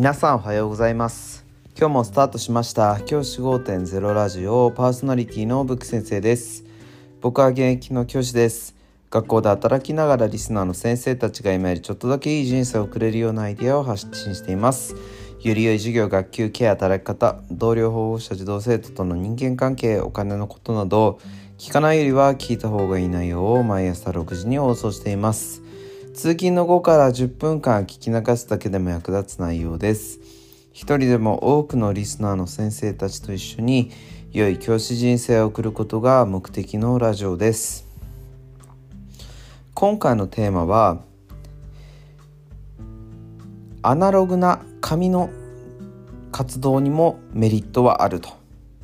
皆さんおはようございます。今日もスタートしました。教師5.0ラジオパーソナリティのブック先生です。僕は現役の教師です。学校で働きながらリスナーの先生たちが今よりちょっとだけいい人生を送れるようなアイデアを発信しています。より良い授業学級ケア働き方同僚保護者児童生徒との人間関係お金のことなど聞かないよりは聞いた方がいい内容を毎朝6時に放送しています。通勤の後から10分間聞き流すだけでも役立つ内容です。一人でも多くのリスナーの先生たちと一緒に良い教師人生を送ることが目的のラジオです。今回のテーマはアナログな紙の活動にもメリットはあると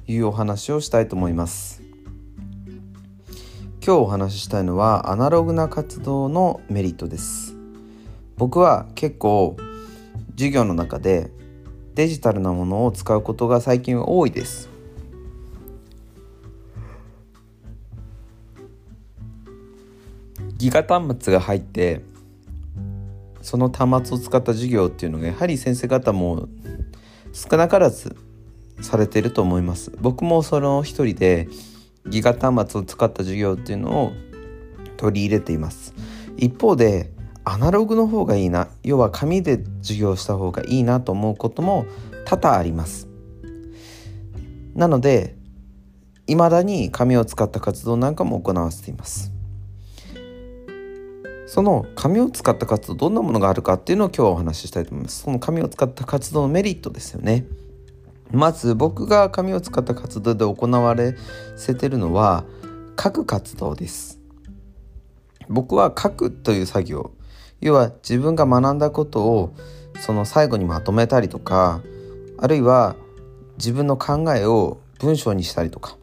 いうお話をしたいと思います。今日お話ししたいのはアナログな活動のメリットです。僕は結構授業の中でデジタルなものを使うことが最近多いです。ギガ端末が入ってその端末を使った授業っていうのがやはり先生方も少なからずされてると思います。僕もその一人でギガ端末を使った授業っていうのを取り入れています。一方でアナログの方がいいな。要は紙で授業した方がいいなと思うことも多々あります。なので未だに紙を使った活動なんかも行わせています。その紙を使った活動どんなものがあるかっていうのを今日はお話ししたいと思います。その紙を使った活動のメリットですよね。まず僕が紙を使った活動で行われせてるのは書く活動です。僕は書くという作業。要は自分が学んだことをその最後にまとめたりとかあるいは自分の考えを文章にしたりとか。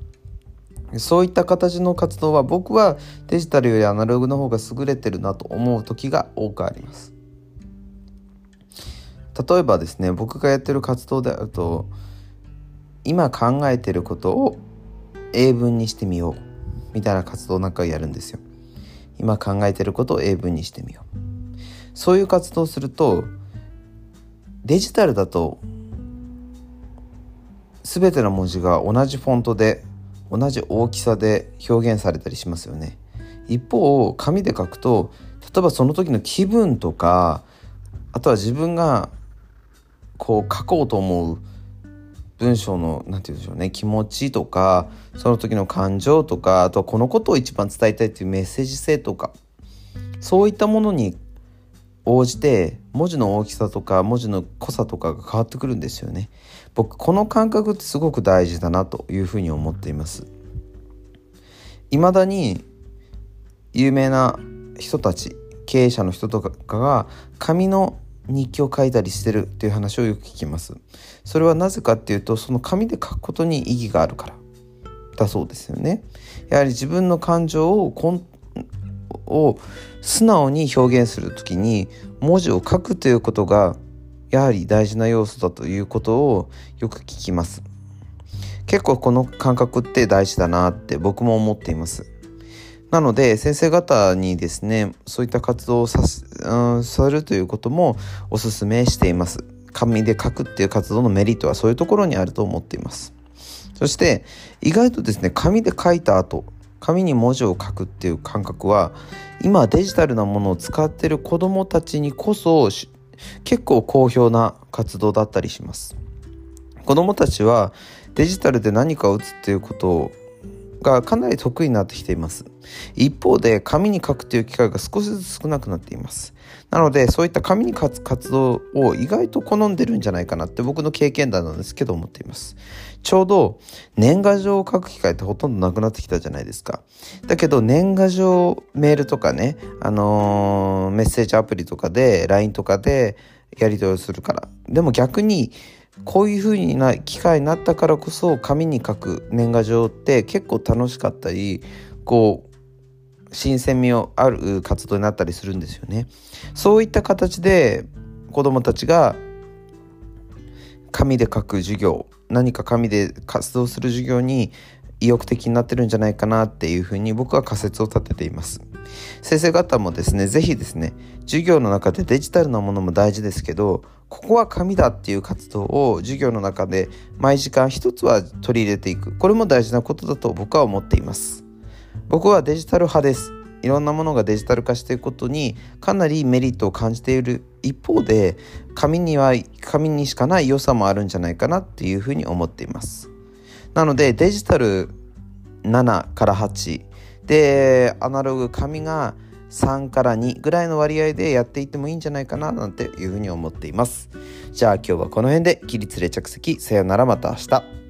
そういった形の活動は僕はデジタルよりアナログの方が優れてるなと思う時が多くあります。例えばですね僕がやってる活動であると今考えてることを英文にしてみよう。みたいな活動なんかをやるんですよ。今考えてることを英文にしてみよう。そういう活動をするとデジタルだと全ての文字が同じフォントで同じ大きさで表現されたりしますよね。一方紙で書くと例えばその時の気分とかあとは自分がこう書こうと思う文章の何て言うんでしょうね気持ちとかその時の感情とかあとはこのことを一番伝えたいっていうメッセージ性とかそういったものに応じて文字の大きさとか文字の濃さとかが変わってくるんですよね。僕この感覚ってすごく大事だなというふうに思っています。未だに有名な人たち経営者の人とかが紙の日記を書いたりしてるっていう話をよく聞きます。それはなぜかっていうとその紙で書くことに意義があるから。だそうですよね。やはり自分の感情をコンを素直に表現する時に文字を書くということがやはり大事な要素だということをよく聞きます。結構この感覚って大事だなって僕も思っています。なので先生方にですねそういった活動をさす、うん、さるということもおすめしています。紙で書くっていう活動のメリットはそういうところにあると思っています。そして意外とですね紙で書いた後紙に文字を書くっていう感覚は今デジタルなものを使ってる子どもたちにこそ結構好評な活動だったりします。子どもたちはデジタルで何かを打つっていうことがかなり得意になってきています。一方で紙に書くという機会が少しずつ少なくなっています。なのでそういった紙に書く活動を意外と好んでるんじゃないかなって僕の経験談なんですけど思っています。ちょうど年賀状を書く機会ってほとんどなくなってきたじゃないですか。だけど年賀状メールとかねあのー、メッセージアプリとかで LINE とかでやり取りをするから。でも逆にこういう風にな機会になったからこそ紙に書く年賀状って結構楽しかったりこう新鮮味をある活動になったりするんですよね。そういった形で子どもたちが紙で書く授業何か紙で活動する授業に意欲的になってるんじゃないかなっていうふうに僕は仮説を立てています。先生方もですね是非ですね授業の中でデジタルなものも大事ですけどここは紙だっていう活動を授業の中で毎時間一つは取り入れていく。これも大事なことだと僕は思っています。僕はデジタル派です。いろんなものがデジタル化していくことにかなりメリットを感じている一方で紙には紙にしかない良さもあるんじゃないかなっていうふうに思っています。なのでデジタル7から8でアナログ紙が3から2ぐらいの割合でやっていってもいいんじゃないかななんていうふうに思っています。じゃあ今日はこの辺で起立で着席。さよならまた明日。